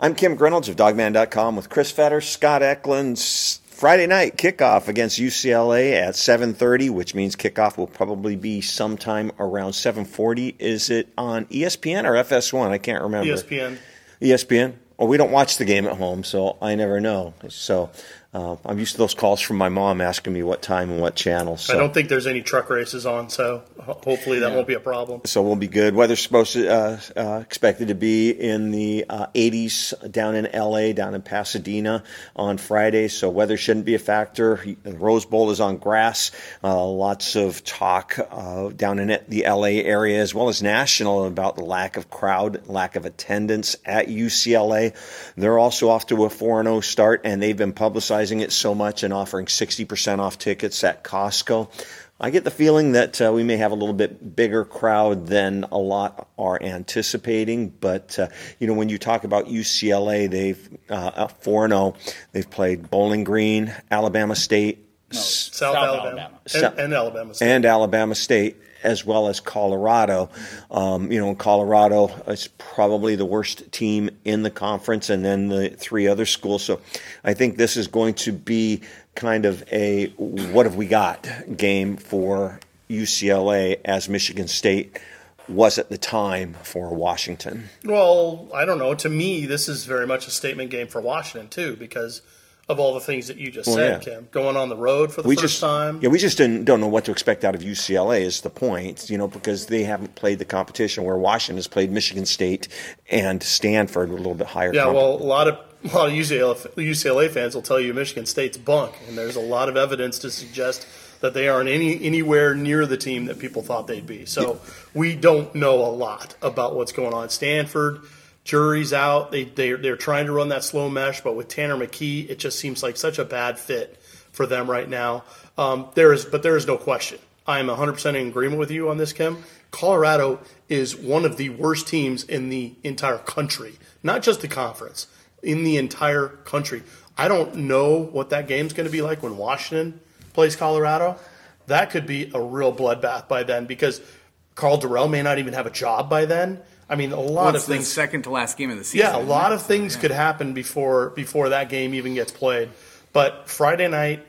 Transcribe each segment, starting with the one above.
I'm Kim Grinolds of Dawgman.com with Chris Fetter, Scott Eklund. Friday night kickoff against UCLA at 7:30, which means kickoff will probably be sometime around 7:40. Is it on ESPN or FS1? I can't remember. ESPN. ESPN. Well, we don't watch the game at home, so I never know. So uh, I'm used to those calls from my mom asking me what time and what channel. So. I don't think there's any truck races on, so hopefully that yeah. won't be a problem. So we'll be good. Weather's supposed to uh, uh, expected to be in the 80s uh, down in LA, down in Pasadena on Friday. So weather shouldn't be a factor. The Rose Bowl is on grass. Uh, lots of talk uh, down in the LA area as well as national about the lack of crowd, lack of attendance at UCLA. They're also off to a 4 0 start, and they've been publicizing it so much and offering 60% off tickets at Costco. I get the feeling that uh, we may have a little bit bigger crowd than a lot are anticipating. But, uh, you know, when you talk about UCLA, they've uh, 4 0. They've played Bowling Green, Alabama State, no, South, South, Alabama, Alabama. And, and, Alabama State. And Alabama State as well as Colorado. Um, you know, Colorado is probably the worst team in the conference, and then the three other schools. So I think this is going to be kind of a what have we got game for UCLA as Michigan State was at the time for Washington. Well, I don't know. To me, this is very much a statement game for Washington too, because of all the things that you just well, said, yeah. Kim. Going on the road for the we first just, time. Yeah, we just didn't, don't know what to expect out of UCLA. Is the point, you know, because they haven't played the competition where Washington has played Michigan State and Stanford a little bit higher. Yeah, well, a lot of a lot of UCLA, UCLA fans will tell you Michigan State's bunk, and there's a lot of evidence to suggest that they aren't any anywhere near the team that people thought they'd be. So we don't know a lot about what's going on. Stanford Jury's out. They they they're trying to run that slow mesh, but with Tanner McKee, it just seems like such a bad fit for them right now. Um, there is, but there is no question. I am 100% in agreement with you on this, Kim. Colorado is one of the worst teams in the entire country, not just the conference, in the entire country. I don't know what that game's going to be like when Washington plays Colorado. That could be a real bloodbath by then because Karl Dorrell may not even have a job by then. I mean, a lot of things. second to last game of the season. Yeah, a lot of things yeah. could happen before before that game even gets played. But Friday night,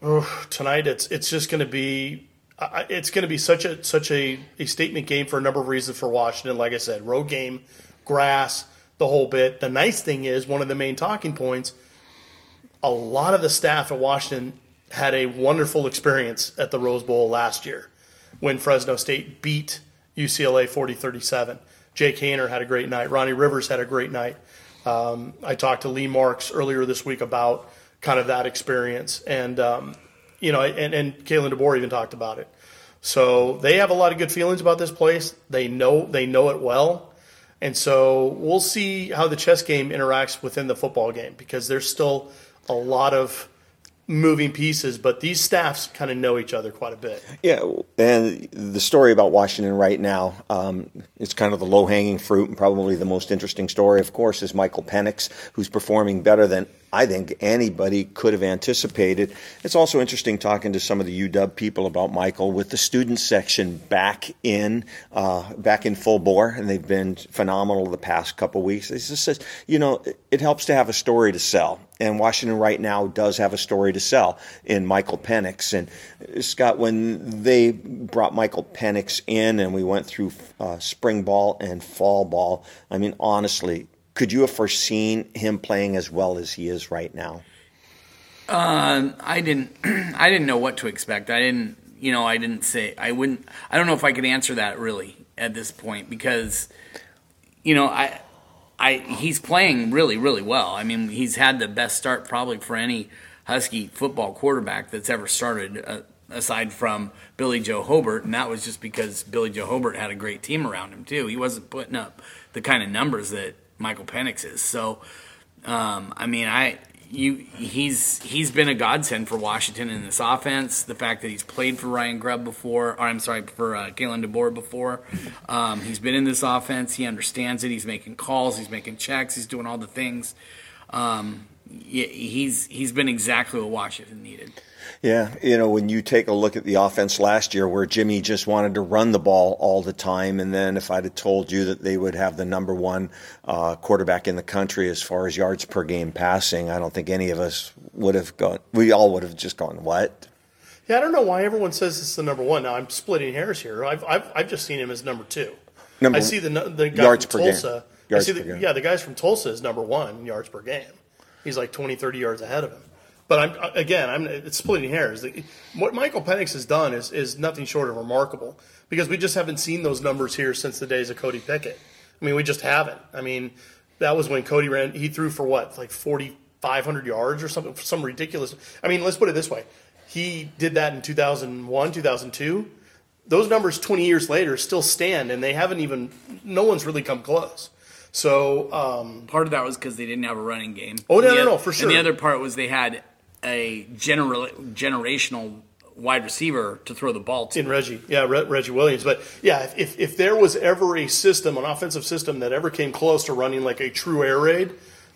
oh, tonight, it's it's just going to be uh, it's going to be such a such a, a statement game for a number of reasons for Washington. Like I said, road game, grass, the whole bit. The nice thing is one of the main talking points. A lot of the staff at Washington had a wonderful experience at the Rose Bowl last year when Fresno State beat UCLA 40 37. Jake Haener had a great night. Ronnie Rivers had a great night. Um, I talked to Lee Marks earlier this week about kind of that experience. And, um, you know, and, and Kalen DeBoer even talked about it. So they have a lot of good feelings about this place. They know they know it well. And so we'll see how the chess game interacts within the football game because there's still a lot of moving pieces, but these staffs kind of know each other quite a bit. Yeah, and the story about Washington right now, um, it's kind of the low hanging fruit, and probably the most interesting story, of course, is Michael Penix, who's performing better than I think anybody could have anticipated. It's also interesting talking to some of the UW people about Michael with the student section back in uh, back in full bore, and they've been phenomenal the past couple weeks. It's just says, you know, it helps to have a story to sell, and Washington right now does have a story to sell in Michael Penix. And uh, Scott, when they brought Michael Penix in, and we went through uh, spring ball and fall ball, I mean, honestly, could you have foreseen him playing as well as he is right now? Um, I didn't. I didn't know what to expect. I didn't. You know, I didn't say. I wouldn't. I don't know if I could answer that really at this point because, you know, I, I he's playing really, really well. I mean, he's had the best start probably for any Husky football quarterback that's ever started. Uh, aside from Billy Joe Hobert, and that was just because Billy Joe Hobert had a great team around him too. He wasn't putting up the kind of numbers that Michael Penix is. So, um, I mean, I you he's he's been a godsend for Washington in this offense. The fact that he's played for Ryan Grubb before, or I'm sorry, for uh, Kalen DeBoer before. Um, he's been in this offense. He understands it. He's making calls. He's making checks. He's doing all the things. Um, he's he's been exactly what Washington needed. Yeah, you know, when you take a look at the offense last year where Jimmy just wanted to run the ball all the time, and then if I'd have told you that they would have the number one uh, quarterback in the country as far as yards per game passing, I don't think any of us would have gone, we all would have just gone, what? Yeah, I don't know why everyone says it's the number one. Now, I'm splitting hairs here. I've, I've, I've just seen him as number two. Number I see the, the guy yards from Tulsa. Yards I see the, Yeah, the guys from Tulsa is number one yards per game. He's like 20, 30 yards ahead of him. But I'm again, I'm it's splitting hairs. What Michael Penix has done is is nothing short of remarkable because we just haven't seen those numbers here since the days of Cody Pickett. I mean, we just haven't. I mean, that was when Cody ran. He threw for what, like forty five hundred yards or something, some ridiculous. I mean, let's put it this way: he did that in two thousand one, two thousand two. Those numbers twenty years later still stand, and they haven't even. No one's really come close. So um, part of that was because they didn't have a running game. Oh no, no, no, for sure. And the other part was they had a general generational wide receiver to throw the ball to. In Reggie, yeah, Reggie Williams. But yeah, if, if there was ever a system, an offensive system that ever came close to running like a true air raid,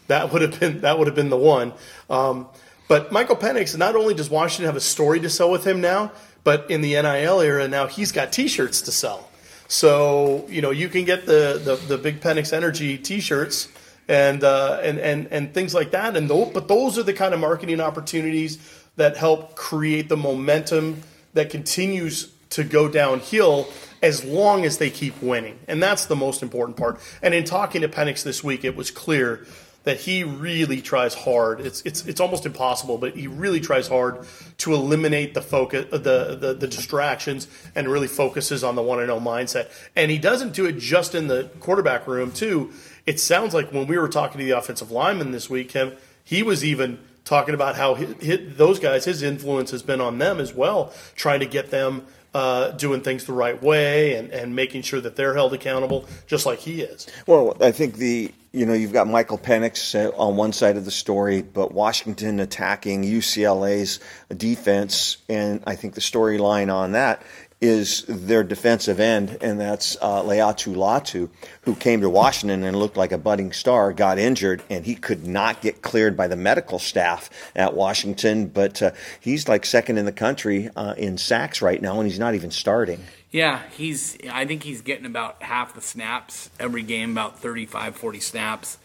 that would have been that would have been the one. Um, but Michael Penix, not only does Washington have a story to sell with him now, but in the NIL era now he's got T-shirts to sell. So you know you can get the the, the big Penix Energy T-shirts and uh, and and and things like that. And those, but those are the kind of marketing opportunities that help create the momentum that continues to go downhill as long as they keep winning. And that's the most important part. And in talking to Penix this week, it was clear that he really tries hard. It's it's it's almost impossible, but he really tries hard to eliminate the focus, the the, the distractions, and really focuses on the one and zero mindset. And he doesn't do it just in the quarterback room too it sounds like when we were talking to the offensive lineman this week, him, he was even talking about how those guys, his influence has been on them as well, trying to get them uh, doing things the right way and, and making sure that they're held accountable, just like he is. Well, I think the you know you've got Michael Penix uh, on one side of the story, but Washington attacking UCLA's defense, and I think the storyline on that is their defensive end, and that's uh, Laiatu Latu, who came to Washington and looked like a budding star, got injured, and he could not get cleared by the medical staff at Washington. But uh, he's like second in the country uh, in sacks right now, and he's not even starting. Yeah, he's. I think he's getting about half the snaps every game, about 35, 40 snaps,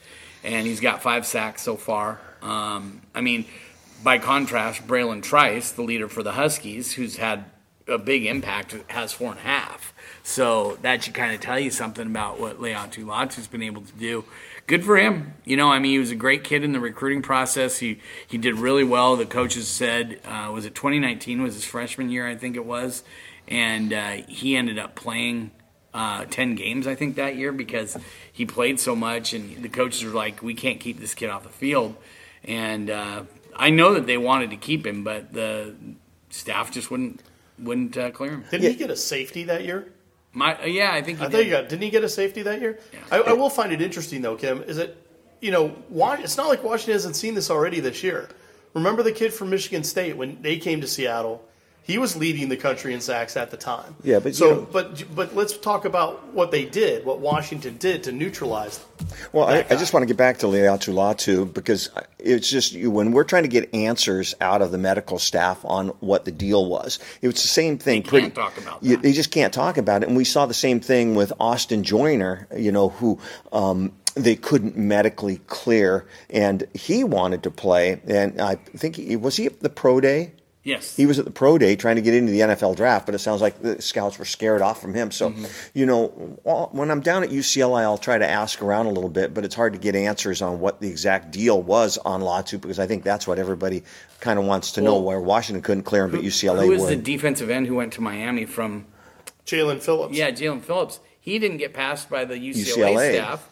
and he's got five sacks so far. Um, I mean, by contrast, Bralen Trice, the leader for the Huskies, who's had a big impact has four and a half. So that should kind of tell you something about what Laiatu Latu's been able to do. Good for him. You know, I mean, he was a great kid in the recruiting process. He he did really well. The coaches said, uh, was it 2019 was his freshman year, I think it was, and uh, he ended up playing uh, 10 games, I think, that year because he played so much, and the coaches were like, we can't keep this kid off the field. And uh, I know that they wanted to keep him, but the staff just wouldn't wouldn't uh, clear him. Didn't yeah. he get a safety that year? My uh, yeah, I think he I did. think he got. Didn't he get a safety that year? Yeah. I, I, will find it interesting though, Kim. Is it you know why? It's not like Washington hasn't seen this already this year. Remember the kid from Michigan State when they came to Seattle he was leading the country in sacks at the time. Yeah, but so, you know, but but let's talk about what they did, what Washington did to neutralize. Well, I, I, just want to get back to Laiatu Latu because it's just when we're trying to get answers out of the medical staff on what the deal was. It was the same thing. They can't talk about that. You, they just can't talk about it, and we saw the same thing with Austin Joyner. You know who. Um, they couldn't medically clear, and he wanted to play. And I think he was he at the pro day Yes. He was at the pro day trying to get into the NFL draft, but it sounds like the scouts were scared off from him. So, Mm-hmm. you know, when I'm down at UCLA, I'll try to ask around a little bit, but it's hard to get answers on what the exact deal was on Latu because I think that's what everybody kind of wants to know Well, where Washington couldn't clear him, but UCLA Who is the would. defensive end who went to Miami from? Jaelan Phillips. Yeah, Jaelan Phillips. He didn't get passed by the UCLA, UCLA. staff,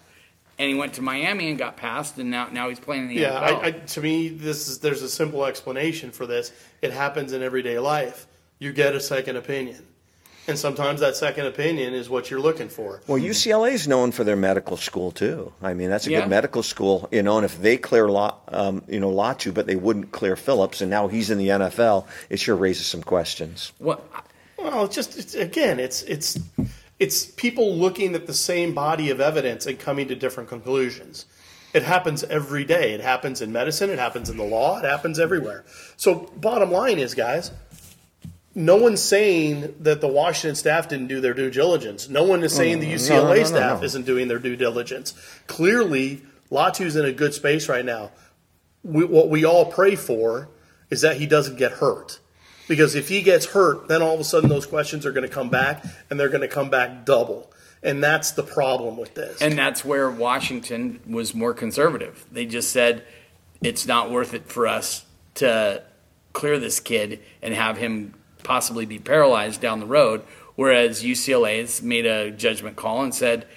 and he went to Miami and got passed, and now now he's playing in the Yeah, NFL. I, I, to me, this is there's a simple explanation for this. It happens in everyday life. You get a second opinion, and sometimes that second opinion is what you're looking for. Well, UCLA is known for their medical school too. I mean, that's a Yeah. good medical school, you know. And if they clear, La, um, you know, Latu, but they wouldn't clear Phillips, and now he's in the NFL, it sure raises some questions. what? Well, it's just it's, again, it's it's it's people looking at the same body of evidence and coming to different conclusions. It happens every day. It happens in medicine. It happens in the law. It happens everywhere. So, bottom line is, guys, no one's saying that the Washington staff didn't do their due diligence. No one is saying the UCLA no, no, no, staff isn't doing their due diligence. Clearly, Latu's in a good space right now. We, what we all pray for is that he doesn't get hurt. Because if he gets hurt, then all of a sudden those questions are going to come back, and they're going to come back double. And that's the problem with this. And that's where Washington was more conservative. They just said it's not worth it for us to clear this kid and have him possibly be paralyzed down the road. Whereas UCLA has made a judgment call and said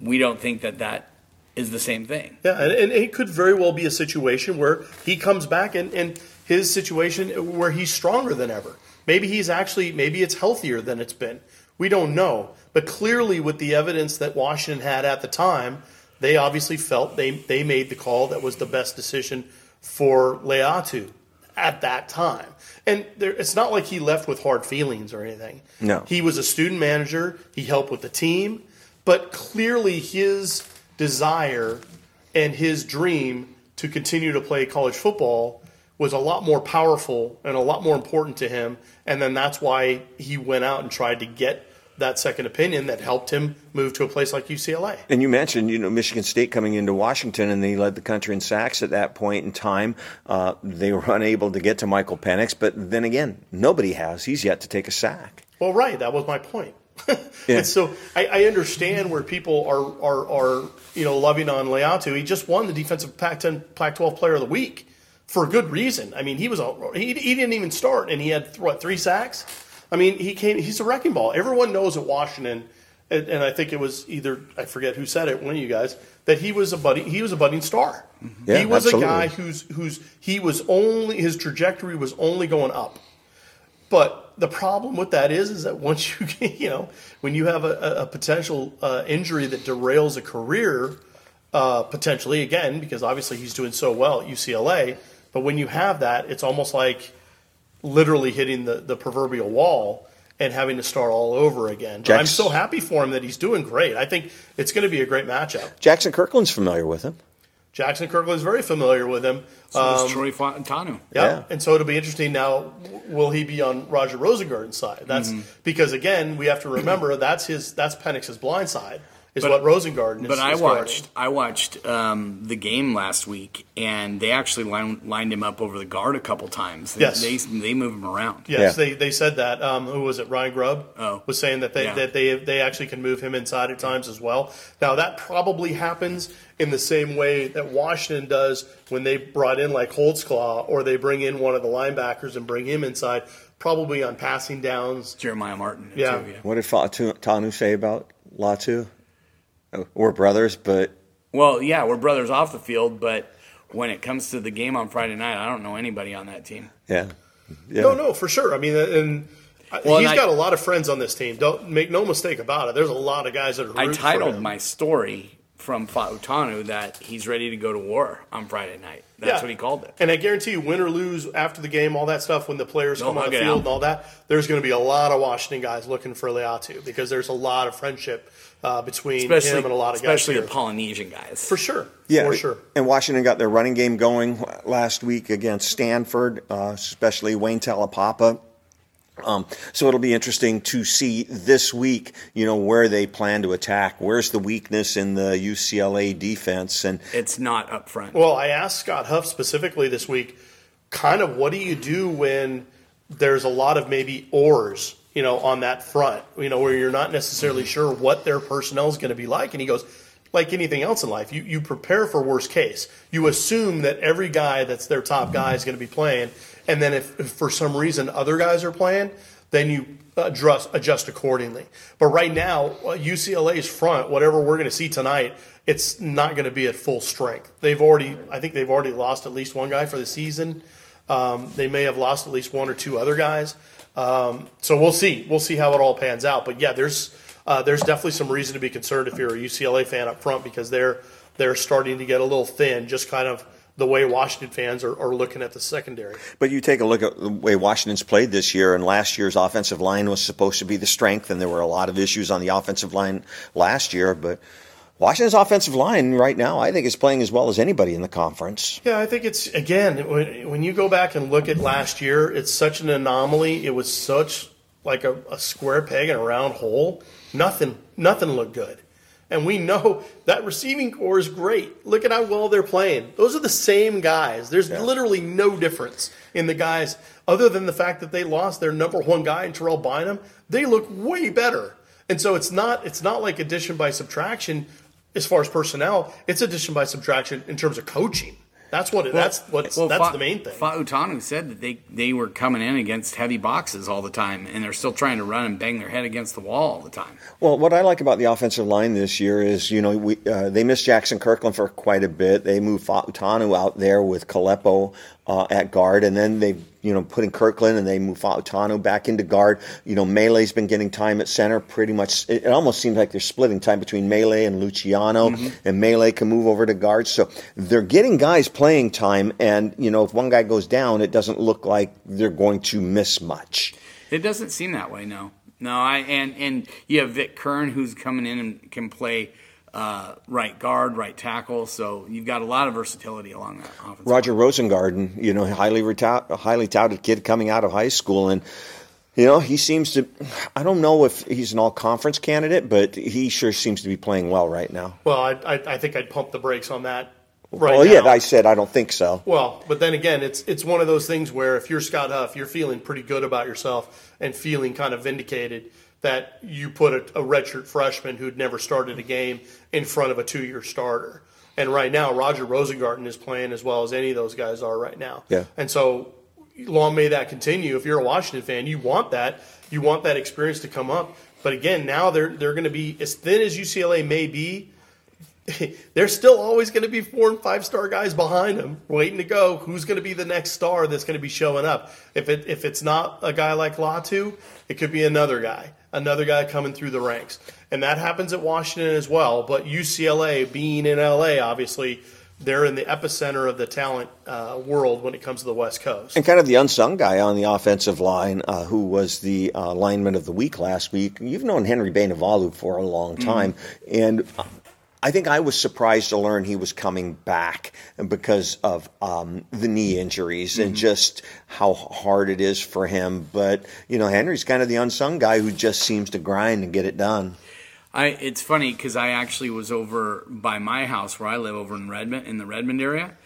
we don't think that that is the same thing. Yeah, and, and it could very well be a situation where he comes back and, and his situation where he's stronger than ever. Maybe he's actually, maybe it's healthier than it's been. We don't know. But clearly, with the evidence that Washington had at the time, they obviously felt they, they made the call that was the best decision for Leatu at that time. And there, it's not like he left with hard feelings or anything. No. He was a student manager, he helped with the team, but clearly his desire and his dream to continue to play college football was a lot more powerful and a lot more important to him. And then that's why he went out and tried to get that second opinion that helped him move to a place like UCLA. And you mentioned, you know, Michigan State coming into Washington, and they led the country in sacks at that point in time. Uh, they were unable to get to Michael Penix, but then again, nobody has. He's yet to take a sack. Well, right. That was my point. Yeah. And so I, I understand where people are, are, are, you know, loving on Leatu. He just won the defensive Pac-10, Pac-12 Player of the Week for a good reason. I mean, he was a, he, he didn't even start, and he had what three sacks. I mean, he came. He's a wrecking ball. Everyone knows at Washington, and, and I think it was either I forget who said it, one of you guys, that he was a budding he was a budding star. Yeah, he was absolutely. a guy who's who's he was only his trajectory was only going up. But the problem with that is, is that once you get, you know, when you have a, a- a potential uh, injury that derails a career, uh, potentially again, because obviously he's doing so well at UCLA. But when you have that, it's almost like literally hitting the, the proverbial wall and having to start all over again. But I'm so happy for him that he's doing great. I think it's going to be a great matchup. Jaxson Kirkland's familiar with him. Jaxson Kirkland is very familiar with him. So Um, was Troy Fautanu. Yeah. Yeah. And so it'll be interesting now. Will he be on Roger Rosengarten's side? That's Mm-hmm. because again, we have to remember that's his that's Penix's blind side is what Rosengarten is. But I is guarding. watched I watched um, the game last week, and they actually line, lined him up over the guard a couple times. They- Yes. they they move him around. Yes, Yeah. they, they said that. Um, who was it? Ryan Grubb Oh. was saying that they Yeah. that they they actually can move him inside at times as well. Now that probably happens in the same way that Washington does when they brought in like Holtzclaw or they bring in one of the linebackers and bring him inside, probably on passing downs. Jeremiah Martin. Yeah. too, yeah. What did Fautanu say about Latu? We're brothers, but Well, yeah, we're brothers off the field, but when it comes to the game on Friday night, I don't know anybody on that team. yeah. yeah. No, no, for sure. I mean, and I- Well, he's and I- got a lot of friends on this team. Don't make no mistake about it. There's a lot of guys that are. I rooting for titled him. my story from Fautanu that he's ready to go to war on Friday night. That's Yeah. what he called it. And I guarantee you, win or lose after the game, all that stuff, when the players They'll come on the field out. and all that, there's going to be a lot of Washington guys looking for Leatu because there's a lot of friendship uh, between Especially, him and a lot of guys. especially the. Polynesian guys. for sure. Yeah, for sure. And Washington got their running game going last week against Stanford, uh, especially Wayne Taulapapa. Um, so it'll be interesting to see this week, you know, where they plan to attack. Where's the weakness in the UCLA defense? And It's not up front. Well, I asked Scott Huff specifically this week, kind of what do you do when there's a lot of maybe ors, you know, on that front, you know, where you're not necessarily sure what their personnel is going to be like. And he goes, like anything else in life, you, you prepare for worst case. You assume that every guy that's their top guy is going to be playing. And then if, if for some reason other guys are playing, then you adjust, adjust accordingly. But right now, UCLA's front, whatever we're going to see tonight, it's not going to be at full strength. They've already, I think they've already lost at least one guy for the season. Um, they may have lost at least one or two other guys. Um, so we'll see. We'll see how it all pans out. But yeah, there's uh, there's definitely some reason to be concerned if you're a UCLA fan up front because they're they're starting to get a little thin. Just kind of the way Washington fans are, are looking at the secondary. But you take a look at the way Washington's played this year, and last year's offensive line was supposed to be the strength, and there were a lot of issues on the offensive line last year, but. Washington's offensive line right now, I think, is playing as well as anybody in the conference. Yeah, I think it's again when, when you go back and look at last year, it's such an anomaly. It was such like a, a square peg in a round hole. Nothing, nothing looked good. And we know that receiving corps is great. Look at how well they're playing. Those are the same guys. There's yeah. literally no difference in the guys, other than the fact that they lost their number one guy in Terrell Bynum. They look way better. And so it's not it's not like addition by subtraction as far as personnel. It's addition by subtraction in terms of coaching. That's what. It, well, that's what's. Well, that's Fa- the main thing. Fautanu said that they they were coming in against heavy boxes all the time, and they're still trying to run and bang their head against the wall all the time. Well, what I like about the offensive line this year is, you know, we uh, they missed Jaxson Kirkland for quite a bit. They moved Fautanu out there with Kalepo uh, at guard, and then they you know putting Kirkland and they move Fautanu back into guard. You know, Mele's been getting time at center pretty much. It, it almost seems like they're splitting time between Mele and Luciano, mm-hmm. and Mele can move over to guard. So they're getting guys playing time, and you know if one guy goes down, it doesn't look like they're going to miss much. It doesn't seem that way, no. No, I and and you have Vic Curne who's coming in and can play uh, right guard, right tackle. So you've got a lot of versatility along that offense. Roger Rosengarten, you know, highly reta- highly touted kid coming out of high school, and you know he seems to. I don't know if he's an all conference candidate, but he sure seems to be playing well right now. Well, I, I, I think I'd pump the brakes on that. Right well, now. yeah, I said I don't think so. Well, but then again, it's it's one of those things where if you're Scott Huff, you're feeling pretty good about yourself and feeling kind of vindicated that you put a, a redshirt freshman who'd never started a game in front of a two-year starter. And right now, Roger Rosengarten is playing as well as any of those guys are right now. Yeah. And so, long may that continue. If you're a Washington fan, you want that. You want that experience to come up. But again, now they're they're going to be as thin as UCLA may be. There's still always going to be four and five star guys behind them waiting to go. Who's going to be the next star that's going to be showing up? If it if it's not a guy like Latu, it could be another guy another guy coming through the ranks. And that happens at Washington as well. But UCLA, being in LA, obviously, they're in the epicenter of the talent uh, world when it comes to the West Coast. And kind of the unsung guy on the offensive line, uh, who was the uh, lineman of the week last week. You've known Henry Bainivalu for a long mm-hmm. time, mm-hmm. and I think I was surprised to learn he was coming back because of um, the knee injuries mm-hmm. and just how hard it is for him. But you know, Henry's kind of the unsung guy who just seems to grind and get it done. I, it's funny because I actually was over by my house where I live over in Redmond in the Redmond area,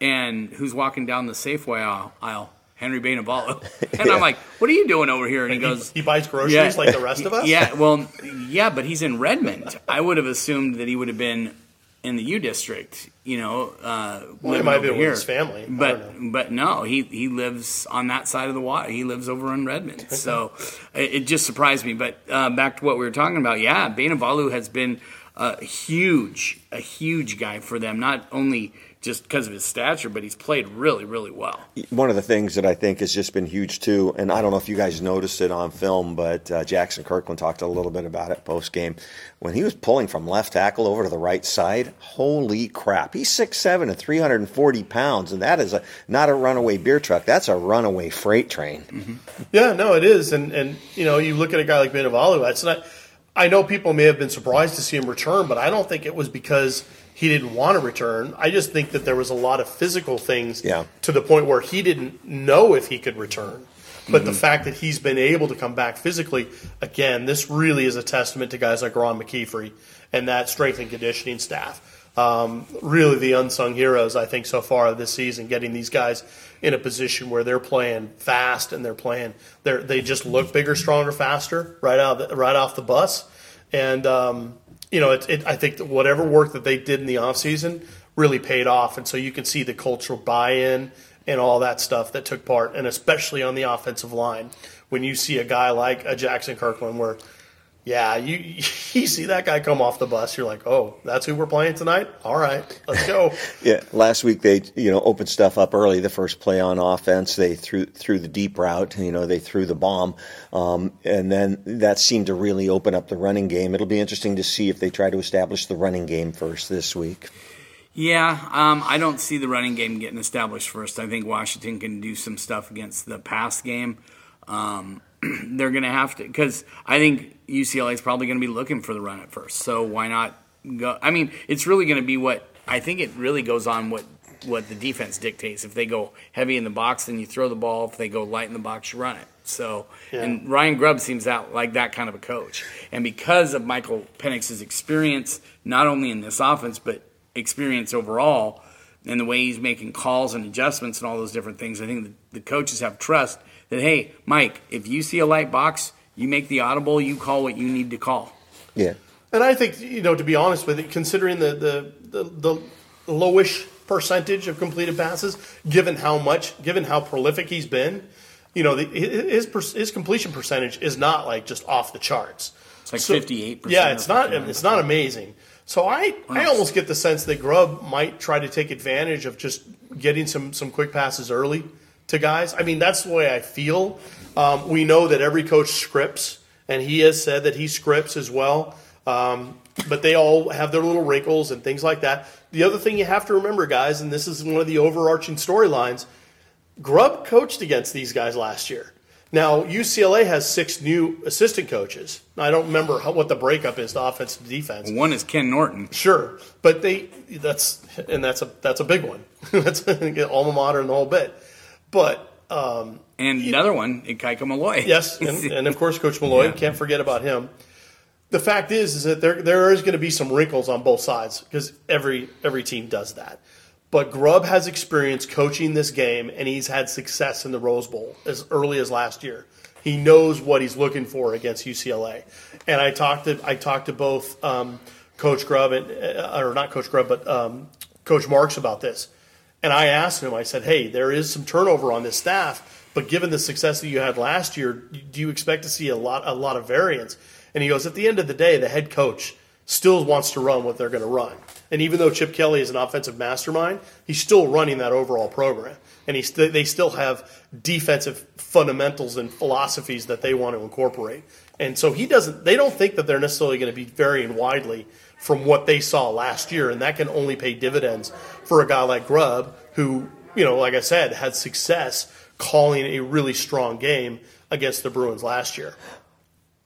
and who's walking down the Safeway aisle? aisle Henry Bainivalu. And yeah. I'm like, what are you doing over here? And he goes, he, he buys groceries yeah. like the rest of us? Yeah, well, yeah, but he's in Redmond. I would have assumed that he would have been in the U district, you know, uh, well, he might be with his family. But but no, he he lives on that side of the water. He lives over in Redmond. So it, it, just surprised me. But uh, back to what we were talking about, yeah, Bainivalu has been a huge, a huge guy for them. Not only just because of his stature, but he's played really, really well. One of the things that I think has just been huge too, and I don't know if you guys noticed it on film, but uh, Jaxson Kirkland talked a little bit about it post game when he was pulling from left tackle over to the right side. Holy crap! He's six seven and three hundred and forty pounds, and that is a not a runaway beer truck. That's a runaway freight train. Mm-hmm. Yeah, no, it is, and and you know you look at a guy like Bainivalu. That's not. I know people may have been surprised to see him return, but I don't think it was because he didn't want to return. I just think that there was a lot of physical things yeah. to the point where he didn't know if he could return. But mm-hmm. the fact that he's been able to come back physically, again, this really is a testament to guys like Ron McKeefery and that strength and conditioning staff. um, really the unsung heroes, I think, so far this season, getting these guys in a position where they're playing fast and they're playing, they they just look bigger, stronger, faster right out the, right off the bus. And, um, you know, it, it, I think whatever work that they did in the offseason really paid off. And so you can see the cultural buy in and all that stuff that took part, and especially on the offensive line. When you see a guy like a Jaxson Kirkland, where yeah, you you see that guy come off the bus, you're like, oh, that's who we're playing tonight. All right, let's go. yeah, last week they you know opened stuff up early. The first play on offense, they threw threw the deep route. You know, they threw the bomb, um, and then that seemed to really open up the running game. It'll be interesting to see if they try to establish the running game first this week. Yeah, um, I don't see the running game getting established first. I think Washington can do some stuff against the pass game. Um, they're going to have to because I think UCLA is probably going to be looking for the run at first. So why not go? I mean, it's really going to be what I think. It really goes on what what the defense dictates. If they go heavy in the box, then you throw the ball. If they go light in the box, you run it. So, yeah. and Ryan Grubb seems that like that kind of a coach. And because of Michael Penix's experience, not only in this offense but experience overall, and the way he's making calls and adjustments and all those different things, I think the, the coaches have trust that hey, Mike, if you see a light box, you make the audible, you call what you need to call. Yeah. And I think you know to be honest with you, considering the the the, the lowish percentage of completed passes, given how much, given how prolific he's been, you know, the, his his completion percentage is not like just off the charts. It's like fifty eight percent. Yeah, it's not it's not amazing. So I, I almost get the sense that Grubb might try to take advantage of just getting some some quick passes early to guys. I mean, that's the way I feel. Um, we know that every coach scripts, and he has said that he scripts as well. Um, but they all have their little wrinkles and things like that. The other thing you have to remember, guys, and this is one of the overarching storylines Grubb coached against these guys last year. Now, UCLA has six new assistant coaches. I don't remember how, what the breakup is to offense to defense. One is Ken Norton. Sure, but they that's and that's a that's a big one. that's alma mater and the whole bit. But um, and another one, Ikaika Malloy. Yes, and, and, of course Coach Malloy. Yeah. Can't forget about him. The fact is, is that there there is going to be some wrinkles on both sides because every every team does that. But Grubb has experience coaching this game, and he's had success in the Rose Bowl as early as last year. He knows what he's looking for against UCLA. And I talked to I talked to both um, Coach Grubb and uh, or not Coach Grubb, but um, Coach Marks about this. And I asked him, I said, hey, there is some turnover on this staff, but given the success that you had last year, do you expect to see a lot, a lot of variance? And he goes, at the end of the day, the head coach still wants to run what they're going to run. And even though Chip Kelly is an offensive mastermind, he's still running that overall program. And he st- they still have defensive fundamentals and philosophies that they want to incorporate. And so he doesn't, they don't think that they're necessarily going to be varying widely from what they saw last year, and that can only pay dividends for a guy like Grubb, who, you know, like I said, had success calling a really strong game against the Bruins last year.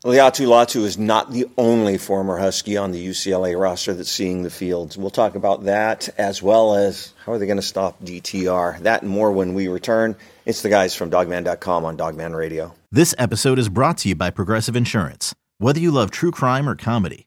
Laiatu Latu is not the only former Husky on the UCLA roster that's seeing the fields. We'll talk about that as well as how are they going to stop DTR. That and more when we return. It's the guys from dawgman.com on Dawgman Radio. This episode is brought to you by Progressive Insurance. Whether you love true crime or comedy,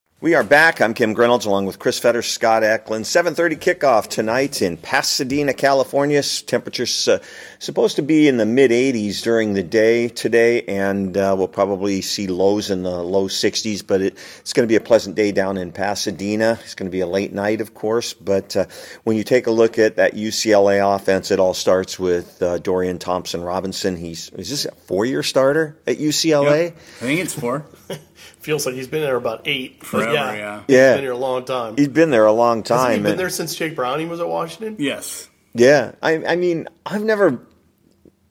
We are back. I'm Kim Grinolds along with Chris Fetter, Scott Eklund. 7:30 kickoff tonight in Pasadena, California. Temperatures uh, supposed to be in the mid 80s during the day today, and uh, we'll probably see lows in the low 60s. But it, it's going to be a pleasant day down in Pasadena. It's going to be a late night, of course. But uh, when you take a look at that UCLA offense, it all starts with uh, Dorian Thompson Robinson. He's is this a four-year starter at UCLA? Yep. I think it's four. feels like he's been there about eight. Forever, yeah. yeah. yeah. He's been here a long time. He's been there a long time. He's he been there since Jake Browning was at Washington? Yes. Yeah. I, I mean, I've never.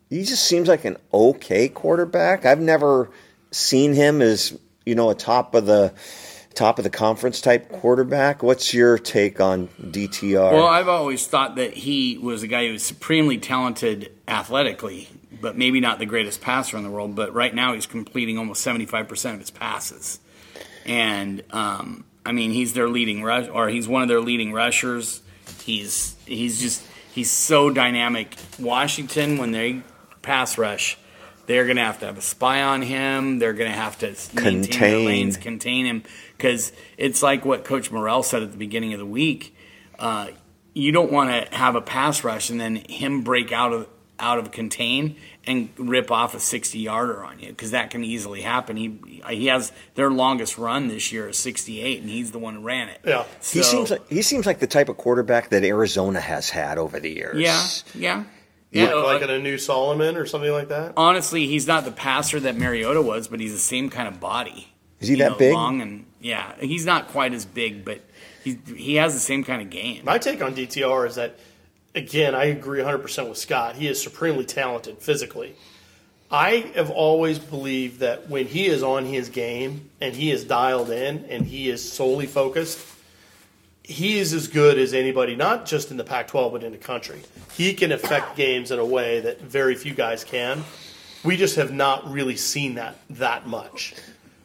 He just seems like an okay quarterback. I've never seen him as you know a top of the top of the conference type quarterback. What's your take on DTR? Well, I've always thought that he was a guy who was supremely talented athletically, but maybe not the greatest passer in the world. But right now, he's completing almost 75% of his passes. And, um, I mean, he's their leading rush, or he's one of their leading rushers. He's he's just he's so dynamic. Washington, when they pass rush, they're going to have to have a spy on him. They're going to have to Contain. lanes, contain him, because it's like what Coach Morrell said at the beginning of the week. Uh, you don't want to have a pass rush and then him break out of out of contain and rip off a 60 yarder on you because that can easily happen. He he has their longest run this year is 68 and he's the one who ran it. Yeah. he seems like he seems like the type of quarterback that Arizona has had over the years. yeah, yeah. Like, Yeah, like uh, in Anu Solomon or something like that. honestly, he's not the passer that Mariota was, but he's the same kind of body. Is he You that know, big? Long and yeah, he's not quite as big, but he he has the same kind of game. My take on DTR is that, again, I agree 100% with Scott. He is supremely talented physically. I have always believed that when he is on his game and he is dialed in and he is solely focused, he is as good as anybody, not just in the Pac 12, but in the country. He can affect games in a way that very few guys can. We just have not really seen that that much.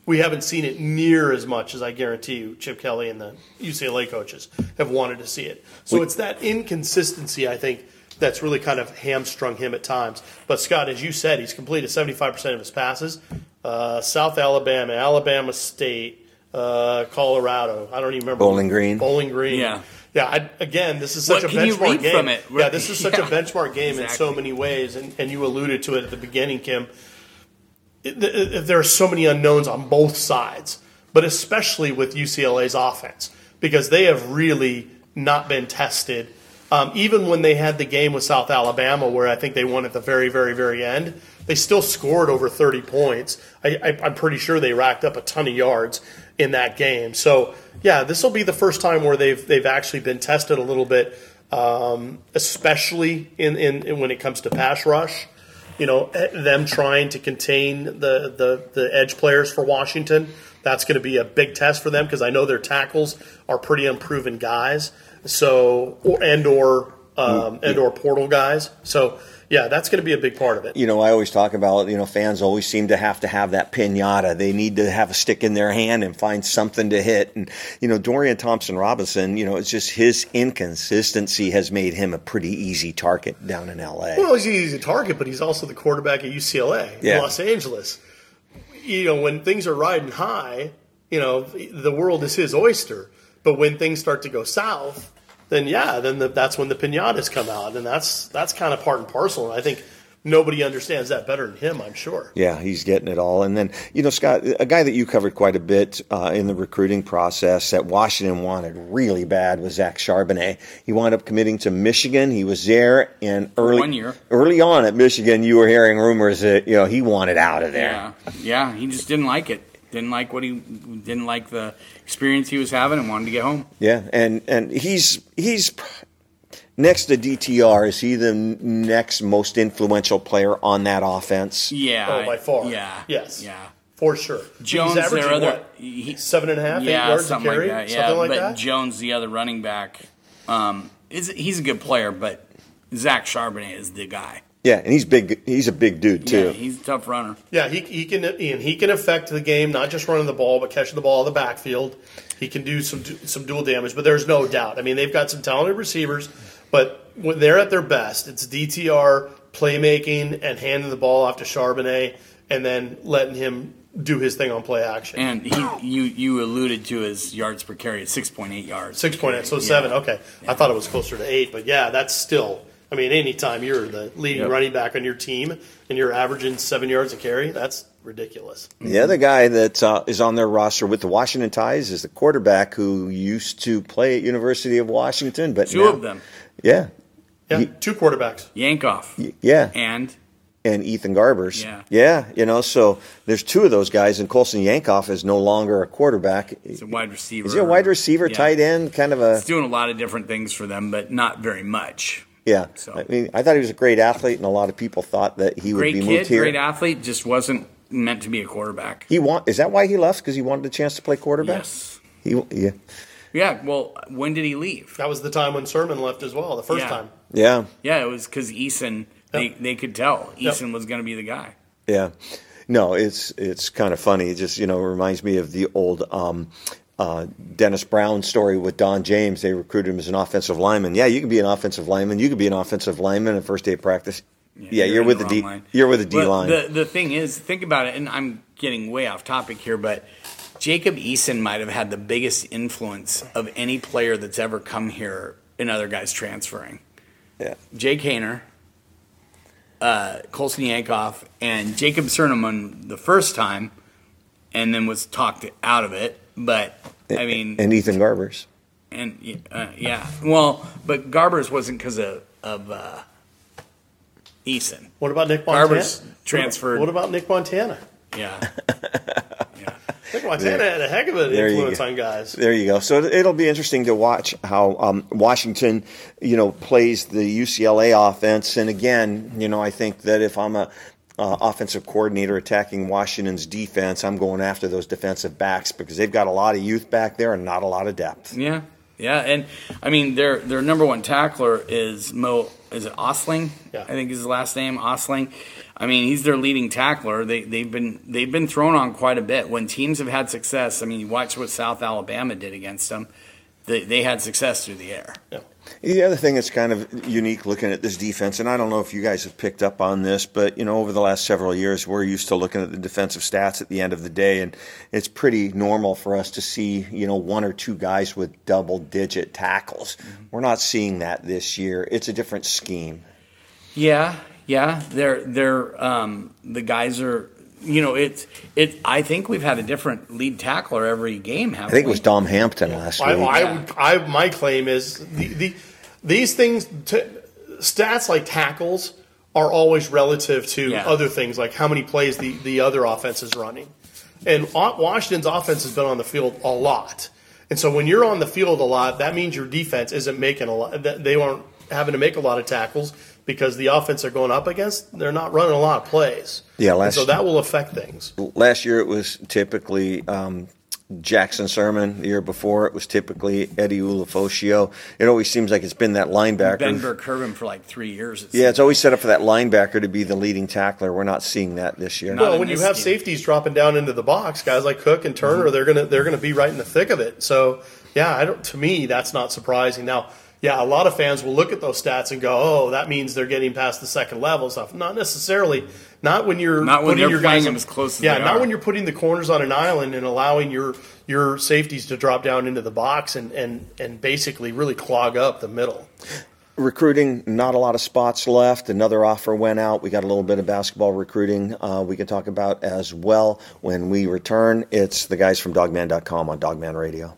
We haven't seen it near as much as I guarantee you Chip Kelly and the UCLA coaches have wanted to see it. So it's that inconsistency, I think, that's really kind of hamstrung him at times. But Scott, as you said, he's completed 75% of his passes. Uh, South Alabama, Alabama State, uh, Colorado. I don't even remember. Bowling Green. Bowling Green. Yeah. Yeah. I, again, this is such What a can you benchmark read game. from it? Yeah, this is such Yeah. a benchmark game in so many ways, and, and you alluded to it at the beginning, Kim. There are so many unknowns on both sides, but especially with UCLA's offense because they have really not been tested. Um, even when they had the game with South Alabama, where I think they won at the very, very, very end, they still scored over 30 points. I, I'm pretty sure they racked up a ton of yards in that game. So, yeah, this will be the first time where they've they've actually been tested a little bit, um, especially in, in, in when it comes to pass rush you know, eh, them trying to contain the, the, the edge players for Washington. That's going to be a big test for them because I know their tackles are pretty unproven guys. So, or, and or um, and or portal guys. So, yeah, that's going to be a big part of it. you know, I always talk about, you know, fans always seem to have to have that pinata. They need to have a stick in their hand and find something to hit. And, you know, Dorian Thompson Robinson, you know, it's just his inconsistency has made him a pretty easy target down in LA. Well, he's an easy target, but he's also the quarterback at UCLA in Yeah. Los Angeles. You know, when things are riding high, you know, the world is his oyster. But when things start to go south, then yeah, then the, that's when the pinatas come out, and that's that's kind of part and parcel. And I think nobody understands that better than him. I'm sure. Yeah, he's getting it all. And then, you know, Scott, a guy that you covered quite a bit uh, in the recruiting process that Washington wanted really bad was Zach Charbonnet. He wound up committing to Michigan. He was there, and early one year. early on at Michigan, you were hearing rumors that you know he wanted out of there. Yeah, yeah. He just didn't like it. Didn't like what he didn't like the experience he was having, and wanted to get home. Yeah, and and he's he's next to DTR. Is he the next most influential player on that offense? Yeah, Oh, by far. Yeah, Yes. yeah. For sure. Jones, he's averaging their other, what? he- Seven and a half, eight yeah, yards a something carry, like that. Yeah, something like but that. Jones, the other running back, um, is he's a good player, but Zach Charbonnet is the guy. Yeah, and he's big. He's a big dude too. Yeah, too. he's a tough runner. Yeah, he, he can and he can affect the game, not just running the ball, but catching the ball in the backfield. He can do some some dual damage, but there's no doubt. I mean, they've got some talented receivers, but when they're at their best, it's DTR playmaking and handing the ball off to Charbonnet, and then letting him do his thing on play action. And he, you you alluded to his yards per carry at six point eight yards. Six point eight, so Yeah. seven. Okay, I thought it was closer to eight, but yeah, that's still. I mean, anytime you're the leading Yep. running back on your team and you're averaging seven yards a carry, that's ridiculous. The other guy that uh, is on their roster with the Washington Ties is the quarterback who used to play at University of Washington, but Two now- of them, Yeah, Yeah, He- two quarterbacks. Yankoff yeah, and and Ethan Garbers. Yeah. yeah, you know, so there's two of those guys, and Colson Yankoff is no longer a quarterback. he's a wide receiver. Is he a wide receiver, Yeah. tight end, kind of a He's doing a lot of different things for them, but not very much. Yeah? So- I mean, I thought he was a great athlete, and a lot of people thought that he would be kid, moved here. great athlete, just wasn't meant to be a quarterback. He want is that why he left? Because he wanted a chance to play quarterback. Yes. He yeah Yeah. Well, when did he leave? That was the time when Sirmon left as well, the first Yeah. time. yeah Yeah, it was because Eason. They Yep. they could tell Yep. Eason was going to be the guy. yeah. No, it's it's kind of funny. It just you know reminds me of the old. Um, uh, Dennis Brown story with Don James. They recruited him as an offensive lineman. Yeah, you can be an offensive lineman. You can be an offensive lineman at first day of practice. Yeah, you're, in with the the D. line. You're with the D line. The the thing is, think about it, and I'm getting way off topic here, but Jacob Eason might have had the biggest influence of any player that's ever come here in other guys transferring. yeah. Jake Haener, uh, Colson Yankoff, and Jacob Sirmon the first time, and then was talked out of it. But I mean, and Ethan Garbers. and uh, yeah, well, but Garbers wasn't because of of uh, Eason. What about Nick Montana? Garbers transferred. What about Nick Montana? Yeah, yeah. Nick Montana had a heck of an There influence on guys. There you go. So it'll be interesting to watch how um, Washington, you know, plays the UCLA offense. And again, you know, I think that if I'm a uh, offensive coordinator attacking Washington's defense, I'm going after those defensive backs because they've got a lot of youth back there and not a lot of depth. Yeah, yeah, and I mean their their number one tackler is Mo. Is it Osling? Yeah. I think is his last name Osling. I mean he's their leading tackler. They they've been they've been thrown on quite a bit when teams have had success. I mean you watch what South Alabama did against them. They they had success through the air. Yeah. The other thing that's kind of unique looking at this defense, and I don't know if you guys have picked up on this, but you know, over the last several years, we're used to looking at the defensive stats at the end of the day, and it's pretty normal for us to see, you know, one or two guys with double digit tackles. We're not seeing that this year. It's a different scheme. Yeah, yeah. They're they're um, the guys are. You know, it's it. I think we've had a different lead tackler every game. Haven't I think it was Dom Hampton last I, week. I, would- I, my claim is the, the these things, t- stats like tackles, are always relative to Yeah. other things like how many plays the, the other offense is running. And Washington's offense has been on the field a lot. And so when you're on the field a lot, that means your defense isn't making a lot. They aren't having to make a lot of tackles because the offense they're going up against, they're not running a lot of plays. Yeah, And last- so that will affect things. last year it was typically um, Jackson Sirmon. The year before it was typically Eddie Ulofoshio. It always seems like it's been that linebacker. Ben Burr-Kirven for like three years. it Yeah, it's always set up for that linebacker to be the leading tackler. We're not seeing that this year. Not Well, when you have game. safeties dropping down into the box, guys like Cook and Turner, they're gonna they're gonna be right in the thick of it. So yeah, I don't. To me, that's not surprising. Now, yeah, a lot of fans will look at those stats and go, "Oh, that means they're getting past the second level stuff." Not necessarily. Not when you're Not when putting they're your playing guys them as close as yeah, they not are. when you're putting the corners on an island and allowing your your safeties to drop down into the box and and and basically really clog up the middle. Recruiting, not a lot of spots left. Another offer went out. We got a little bit of basketball recruiting uh, we can talk about as well when we return. It's the guys from dawgman.com on Dawgman Radio.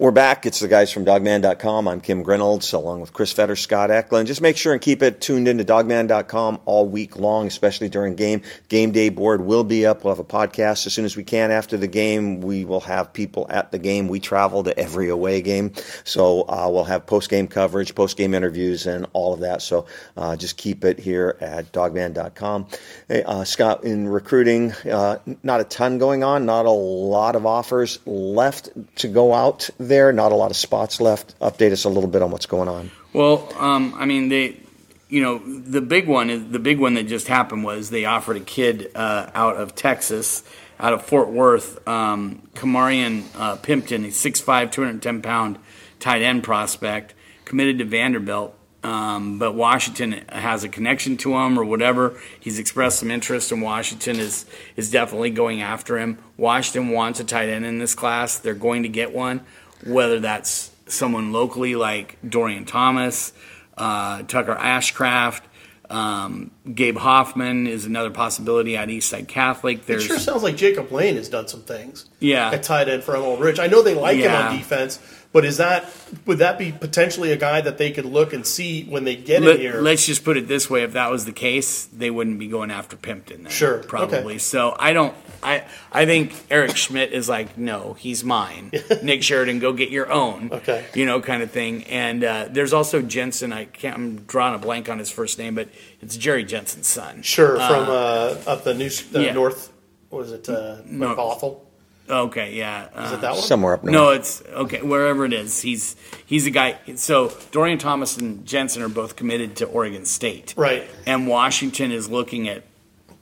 We're back. It's the guys from dawgman.com. I'm Kim Grinolds along with Chris Fetter, Scott Eklund. Just make sure and keep it tuned into dawgman.com all week long, especially during game. Game day board will be up. We'll have a podcast as soon as we can after the game. We will have people at the game. We travel to every away game. So uh, we'll have post game coverage, post game interviews, and all of that. So uh, just keep it here at dawgman.com. Hey, uh, Scott, in recruiting, uh, not a ton going on, not a lot of offers left to go out there, not a lot of spots left. Update us a little bit on what's going on. Well, um, I mean, they, you know, the big one is the big one that just happened was they offered a kid uh, out of Texas, out of Fort Worth, um, Kamarian uh, Pimpton, a 6'5", 210 pound tight end prospect, committed to Vanderbilt. Um, but Washington has a connection to him or whatever. He's expressed some interest, and Washington is is definitely going after him. Washington wants a tight end in this class. They're going to get one, whether that's someone locally like Dorian Thomas, uh, Tucker Ashcraft, Um, Gabe Hoffman is another possibility at Eastside Catholic. It sure sounds like Jacob Lane has done some things. Yeah. At tight end for Emerald Ridge. I know they like him on defense, but is that would that be potentially a guy that they could look and see when they get Let, in here? Let's just put it this way: if that was the case, they wouldn't be going after Pimpton. Then, Sure, probably. okay. So I don't. I I think Eric Schmidt is like, no, he's mine. Nick Sheridan, go get your own. Okay. You know, kind of thing. And uh, there's also Jensen. I can't. I'm drawing a blank on his first name, but it's Jerry Jensen's son. sure, from uh, up the new yeah. north. What is it? Uh, No. Okay, yeah. Uh, Is it that one? Somewhere up north. No, it's okay. Wherever it is, he's he's a guy. So Dorian Thomas and Jensen are both committed to Oregon State, Right. And Washington is looking at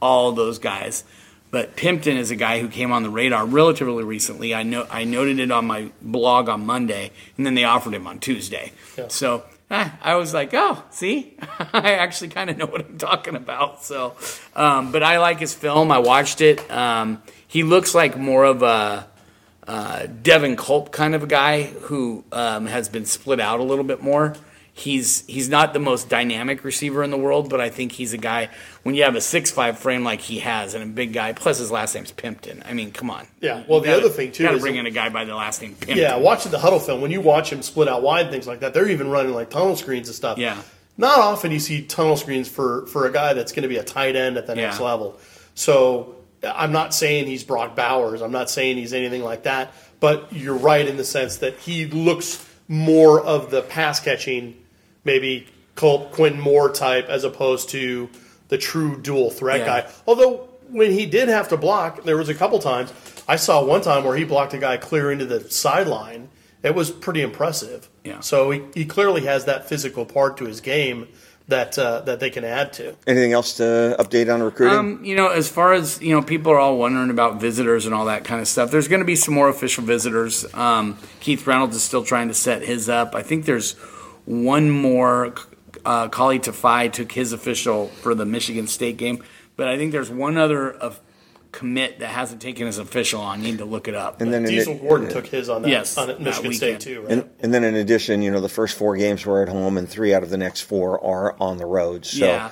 all those guys, but Pimpton is a guy who came on the radar relatively recently. I know I noted it on my blog on Monday, and then they offered him on Tuesday. Yeah. So ah, I was like, oh, see, I actually kind of know what I'm talking about. So, um, but I like his film. I watched it. Um, he looks like more of a uh, Devin Culp kind of a guy who um, has been split out a little bit more. He's he's not the most dynamic receiver in the world, but I think he's a guy. When you have a six five frame like he has and a big guy, plus his last name's Pimpton. I mean, come on. Yeah, well, the gotta- other thing, too, gotta is- bring in a guy by the last name Pimpton. Yeah, watching the huddle film, when you watch him split out wide, things like that, they're even running like tunnel screens and stuff. Yeah. Not often you see tunnel screens for, for a guy that's going to be a tight end at the next level. So I'm not saying he's Brock Bowers. I'm not saying he's anything like that. But you're right in the sense that he looks more of the pass catching, maybe Colt Quentin Moore type, as opposed to the true dual threat Yeah. guy. Although when he did have to block, there was a couple times. I saw one time where he blocked a guy clear into the sideline. It was pretty impressive. Yeah. So he, he clearly has that physical part to his game that uh, that they can add to. Anything else to update on recruiting? Um, you know, as far as you know, people are all wondering about visitors and all that kind of stuff. There's going to be some more official visitors. Um, Keith Reynolds is still trying to set his up. I think there's one more. Uh, Kali Tafai took his official for the Michigan State game, but I think there's one other of commit that hasn't taken his official on. You need to look it up. and then in Diesel it- Gordon took his on that Yes, on that Michigan State too. Right? And, and then in addition, you know, the first four games were at home, and three out of the next four are on the road. So Yeah.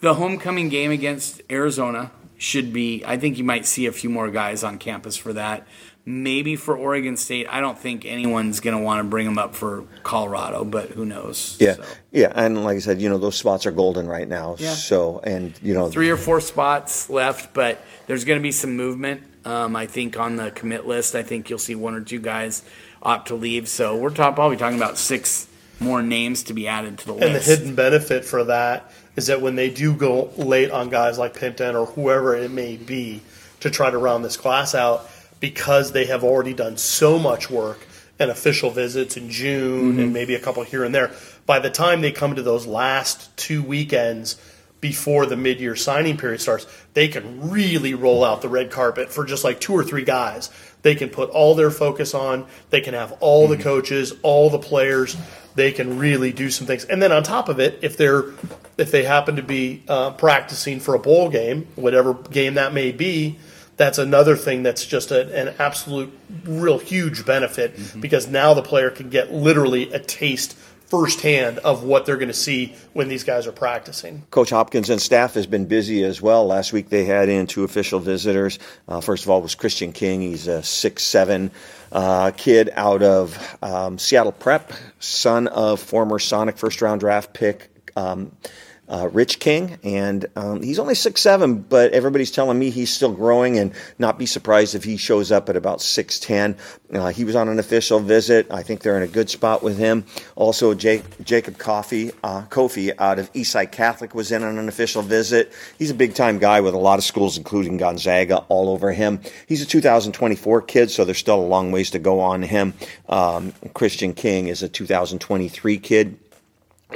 The homecoming game against Arizona should be, I think you might see a few more guys on campus for that. Maybe for Oregon State. I don't think anyone's going to want to bring them up for Colorado, but who knows? yeah, So, yeah, and like I said, you know, those spots are golden right now. Yeah. So and you know, three or four spots left, but there's going to be some movement. Um, I think on the commit list, I think you'll see one or two guys opt to leave. So we're top, probably talking about six more names to be added to the list. And the hidden benefit for that is that when they do go late on guys like Pimpton or whoever it may be to try to round this class out, because they have already done so much work and official visits in June Mm-hmm. and maybe a couple here and there, by the time they come to those last two weekends before the mid-year signing period starts, they can really roll out the red carpet for just like two or three guys. They can put all their focus on. They can have all the coaches, all the players. They can really do some things. And then on top of it, if they're if they happen to be uh, practicing for a bowl game, whatever game that may be, that's another thing that's just a, an absolute, real huge benefit because now the player can get literally a taste firsthand of what they're going to see when these guys are practicing. Coach Hopkins and staff has been busy as well. Last week they had in two official visitors. Uh, first of all was Christian King. He's a six seven uh, kid out of um, Seattle Prep, son of former Sonic first round draft pick. Um, uh, Rich King, and um, he's only six seven, but everybody's telling me he's still growing, and not be surprised if he shows up at about six ten. Uh, he was on an official visit. I think they're in a good spot with him. Also, Jake, Jacob Coffey, uh, Kofi out of Eastside Catholic was in on an official visit. He's a big time guy with a lot of schools, including Gonzaga, all over him. He's a 2024 kid, so there's still a long ways to go on him. Um, Christian King is a 2023 kid.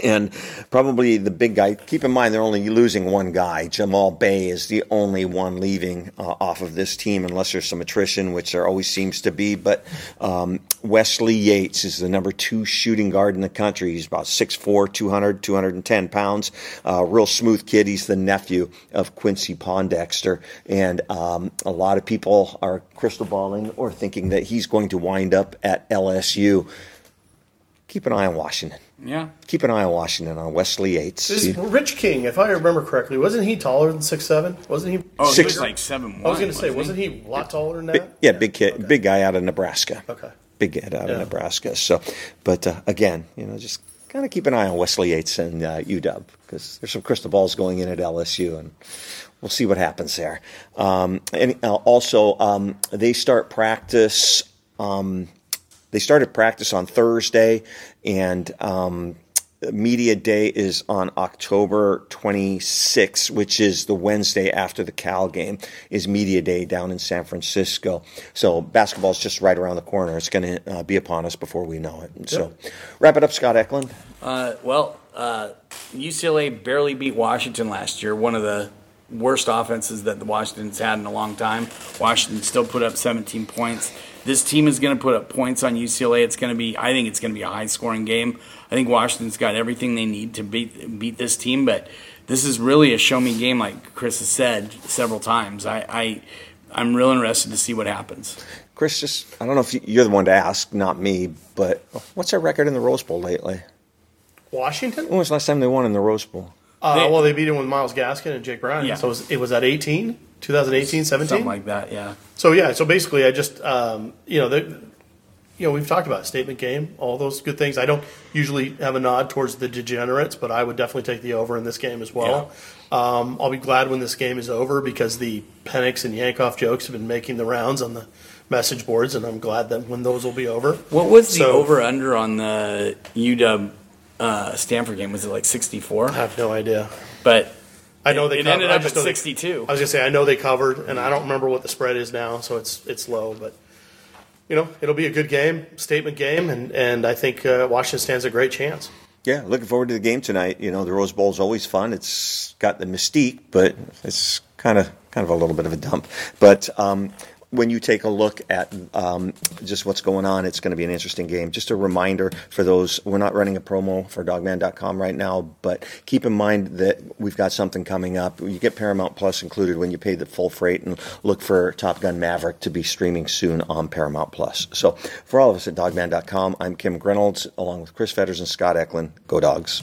And probably the big guy, keep in mind they're only losing one guy. Jamal Bay is the only one leaving uh, off of this team, unless there's some attrition, which there always seems to be. But um, Wesley Yates is the number two shooting guard in the country. He's about 6'4, 200, 210 pounds. Uh, real smooth kid. He's the nephew of Quincy Pondexter. And um, a lot of people are crystal balling or thinking that he's going to wind up at LSU keep an eye on Washington. Yeah. Keep an eye on Washington on Wesley Yates. This See- Rich King, if I remember correctly, wasn't he taller than six seven? Wasn't he? Oh, Six- he was like seven. I was going to say, wasn't he a lot taller than Big- that? yeah, big kid, big guy out of Nebraska. Okay. Big kid out of Yeah. Nebraska. So, but uh, again, you know, just kind of keep an eye on Wesley Yates and uh, UW because there's some crystal balls going in at LSU, and we'll see what happens there. Um, and uh, also, um, they start practice. Um, they started practice on Thursday, and um, media day is on October 26th, which is the Wednesday after the Cal game. Is media day down in San Francisco. So basketball's just right around the corner. It's going to uh, be upon us before we know it. So, wrap it up, Scott Eklund. Uh, well, uh, UCLA barely beat Washington last year. One of the worst offenses that the Washington's had in a long time. Washington still put up 17 points. This team is going to put up points on UCLA. It's going to be, I think, it's going to be a high-scoring game. I think Washington's got everything they need to beat beat this team, but this is really a show-me game, like Chris has said several times. I, I I'm real interested to see what happens. Chris, just I don't know if you- you're the one to ask, not me, but what's their record in the Rose Bowl lately? Washington? When was the last time they won in the Rose Bowl? Uh, They- well, they beat him with Myles Gaskin and Jake Bryan. Yeah. So it was, it was at 18, 2018, 17? Something like that, yeah. So yeah, so basically, I just um, you know, the, you know, we've talked about statement game, all those good things. I don't usually have a nod towards the degenerates, but I would definitely take the over in this game as well. Um, I'll be glad when this game is over because the Penix and Yankoff jokes have been making the rounds on the message boards, and I'm glad that when those will be over. What was the over under on the UW uh, Stanford game? Was it like 64? I have no idea. But I know they it covered- ended I up just at know they- 62. I was gonna say I know they covered, and I don't remember what the spread is now, so it's it's low, but you know it'll be a good game, statement game, and and I think uh, Washington stands a great chance. Yeah, looking forward to the game tonight. You know, the Rose Bowl is always fun. It's got the mystique, but it's kind of kind of a little bit of a dump. But um, when you take a look at um, just what's going on, it's going to be an interesting game. Just a reminder for those: we're not running a promo for Dawgman.com right now, but keep in mind that we've got something coming up. You get Paramount Plus included when you pay the full freight, and look for Top Gun Maverick to be streaming soon on Paramount Plus. So, for all of us at Dawgman.com, I'm Kim Grinolds, along with Chris Fetters and Scott Eklund. Go Dogs!